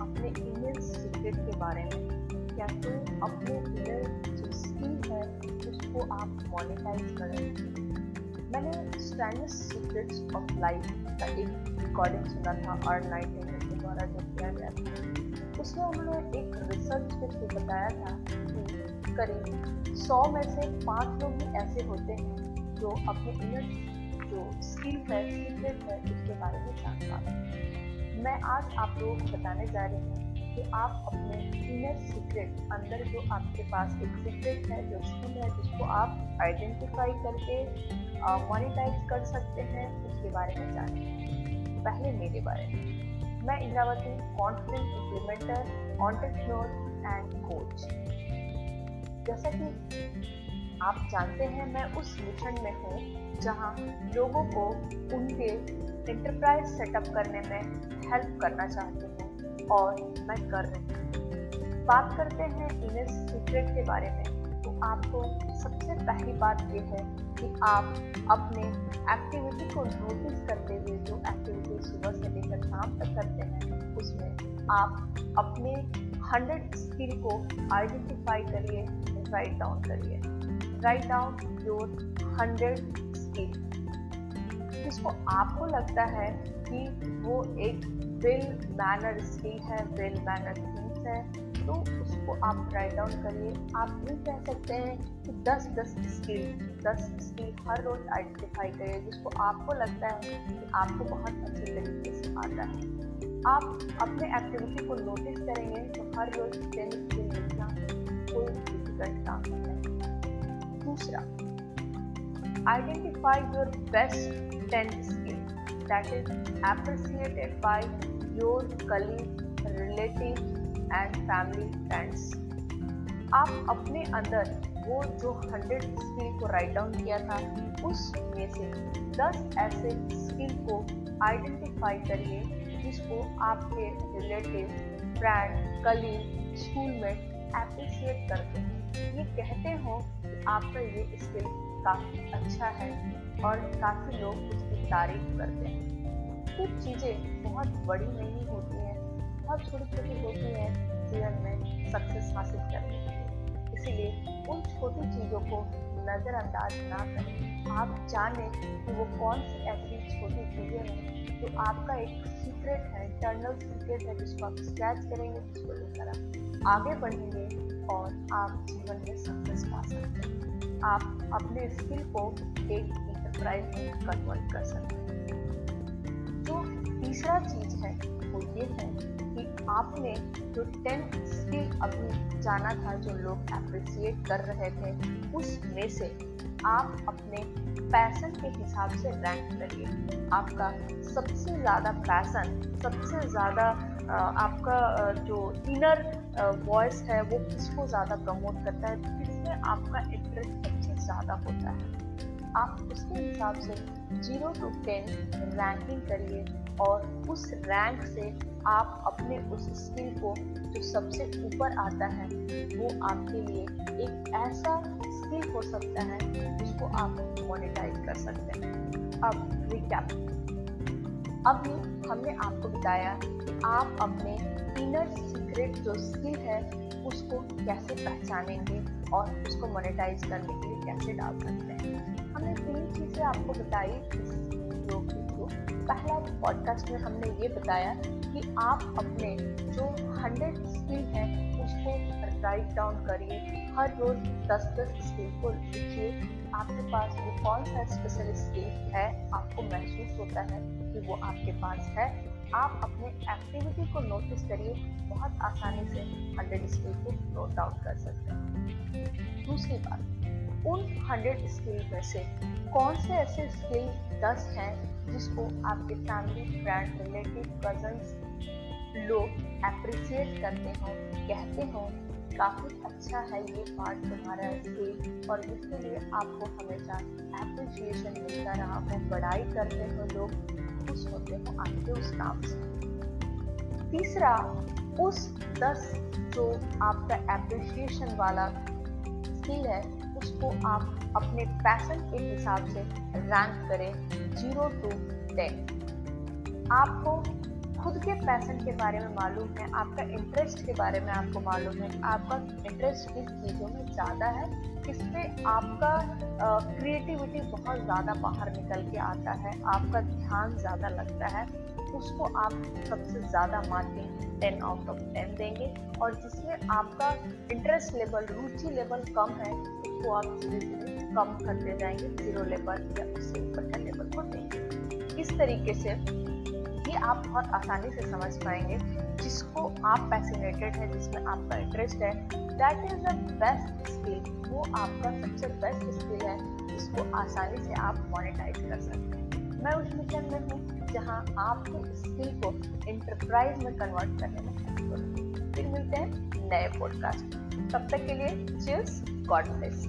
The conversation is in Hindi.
अपने इनर सीक्रेट के बारे में। या अपने इनर जो स्किल है, उसको आप मोनिटाइज करें मैंने स्टैंड सीक्रेट्स ऑफ़ लाइफ का एक रिकॉर्डिंग सुना था और नाइट के द्वारा जो किया गया था। उसमें उन्होंने एक रिसर्च के थ्रू बताया था कि करीब सौ में से पाँच लोग ही ऐसे होते हैं जो अपने इनर जो स्किल है सीक्रेट है, उसके बारे में जानता हैं। मैं आज आप लोगों को बताने जा रही हूँ कि आप अपने इनर सीक्रेट अंदर जो आपके पास एक सीक्रेट है, जो स्किल है, जिसको आप आइडेंटिफाई करके मोनिटाइज कर सकते हैं, उसके बारे में जानें पहले मेरे बारे में। मैं Indravati confidence implementer entrepreneur and coach जैसा कि आप जानते हैं, मैं उस मिशन में हूँ, जहाँ लोगों को उनके इंटरप्राइज सेटअप करने में हेल्प करना चाहती हूँ और मैं कर रही हूँ। बात करते हैं इनर सीक्रेट के बारे में। तो आपको सबसे पहली बात यह है कि आप अपने एक्टिविटी को नोटिस करते हुए जो एक्टिविटी सुबह से लेकर शाम तक करते हैं, उसमें आप अपने हंड्रेड स्किल को आइडेंटिफाई करिए राइट डाउन करिए। Right down your hundred skill जिसको आपको लगता है कि वो एक वेल मैनर स्किल है वेल मैनर थिंग्स है तो उसको आप राइट डाउन करिए। आप ये कह सकते हैं कि 10 10 स्किल 10 स्किल हर रोज आइडेंटिफाई करिए, जिसको आपको लगता है कि आपको बहुत अच्छे तरीके से आता है। आप अपने एक्टिविटी को नोटिस करेंगे तो हर रोज टेन स्किल लिखना कोई डिफ़िकल्ट काम नहीं है। दूसरा identify your best ten skill that is appreciated by your colleagues, relatives and family friends. आप अपने अंदर वो जो हंड्रेड स्किल को राइट डाउन किया था उस में से दस ऐसे स्किल को आइडेंटिफाई करिए जिसको आपके रिलेटिव फ्रेंड कलीग स्कूल में अप्रिशिएट करते हैं कहते हो कि आपका ये स्किल काफ़ी अच्छा है और काफ़ी लोग उसकी तारीफ़ करते हैं। कुछ चीज़ें बहुत बड़ी नहीं होती हैं, बहुत छोटी छोटी होती हैं जीवन में सक्सेस हासिल करने के लिए। इसीलिए उन छोटी चीज़ों को नज़रअंदाज ना करें। आप जाने कि वो कौन सी ऐसी छोटी चीज़ें हैं तो आपका एक सीक्रेट है इंटरनल सीक्रेट है, जिसको आप स्क्रैच करेंगे, जिसको लेकर आप आगे बढ़ेंगे और आप जीवन में सक्सेस पा सकते हैं। आप अपने स्किल को एक इंटरप्राइज में कन्वर्ट कर सकते हैं। जो तीसरा चीज़ है, वो ये है कि आपने जो टेन स्किल अभी जाना था, जो लोग अप्रिसिएट कर रहे थे, उसमें से आप अपने पैसन के हिसाब से रैंक करिए। आपका सबसे ज़्यादा पैसन सबसे ज़्यादा आपका जो इनर वॉइस है, वो किसको ज़्यादा प्रमोट करता है? किसमें आपका इंटरेस्ट सबसे ज़्यादा होता है। आप उसके हिसाब से ज़ीरो टू टेन रैंकिंग करिए और उस रैंक से आप अपने उस स्किल को जो सबसे ऊपर आता है, वो आपके लिए एक ऐसा स्किल हो सकता है जिसको आप मोनिटाइज कर सकते हैं। अब रिकैप अभी हमने आपको बताया कि आप अपने इनर सीक्रेट जो स्किल है, उसको कैसे पहचानेंगे और उसको मोनेटाइज करने के लिए कैसे डाल सकते हैं। हमने तीन चीज़ें आपको बताई इस योग के। थ्रू पहला पॉडकास्ट में हमने ये बताया कि आप अपने जो हंड्रेड स्किल हैं, उसको राइट डाउन करिए। हर रोज दस दस स्किल को लिखिए। आपके पास वो कौन सा स्पेशल स्किल है, आपको महसूस होता है कि वो आपके पास है। आप अपने एक्टिविटी को नोटिस करिए, बहुत आसानी से हंड्रेड स्किल को नोट डाउन कर सकते हैं। दूसरी बात, उन हंड्रेड स्किल में से कौन से ऐसे स्किल दस हैं जिसको आपके फैमिली फ्रेंड रिलेटिव कजन्स लोग अप्रिसिएट करते हो, कहते हो, काफ़ी अच्छा है ये पार्ट तुम्हारा स्किल और इसके लिए आपको हमेशा अप्रिसिएशन मिलता रहा हो बड़ाई करते हो लोग खुश होते हो आपके उस काम से। तीसरा, उस दस जो आपका एप्रिशिएशन वाला स्किल है, उसको आप अपने पैसन के हिसाब से रैंक करें ज़ीरो टू टेन आपको खुद के पैसन के बारे में मालूम है, आपका इंटरेस्ट के बारे में आपको मालूम है, आपका इंटरेस्ट किस चीज़ों में ज़्यादा है इसमें आपका क्रिएटिविटी बहुत ज़्यादा बाहर निकल के आता है, आपका ध्यान ज़्यादा लगता है, उसको आप सबसे ज़्यादा marking ten out of ten देंगे और जिसमें आपका इंटरेस्ट लेवल रुचि लेवल कम है, उसको आप धीरे धीरे कम करते जाएँगे ज़ीरो लेवल या उससे ऊपर का लेवल को देंगे। इस तरीके से आप बहुत आसानी से समझ पाएँगे जिसको आप पैसिनेटेड है, जिसमें आपका इंटरेस्ट है। That is the best skill वो आपका सबसे बेस्ट स्किल है, जिसको आसानी से आप मोनेटाइज कर सकते हैं। मैं उस मिशन में हूँ जहाँ आपको स्किल को इंटरप्राइज में कन्वर्ट करने में फिर मिलते हैं नए पॉडकास्ट तब तक के लिए चीज़ गॉड ब्लेस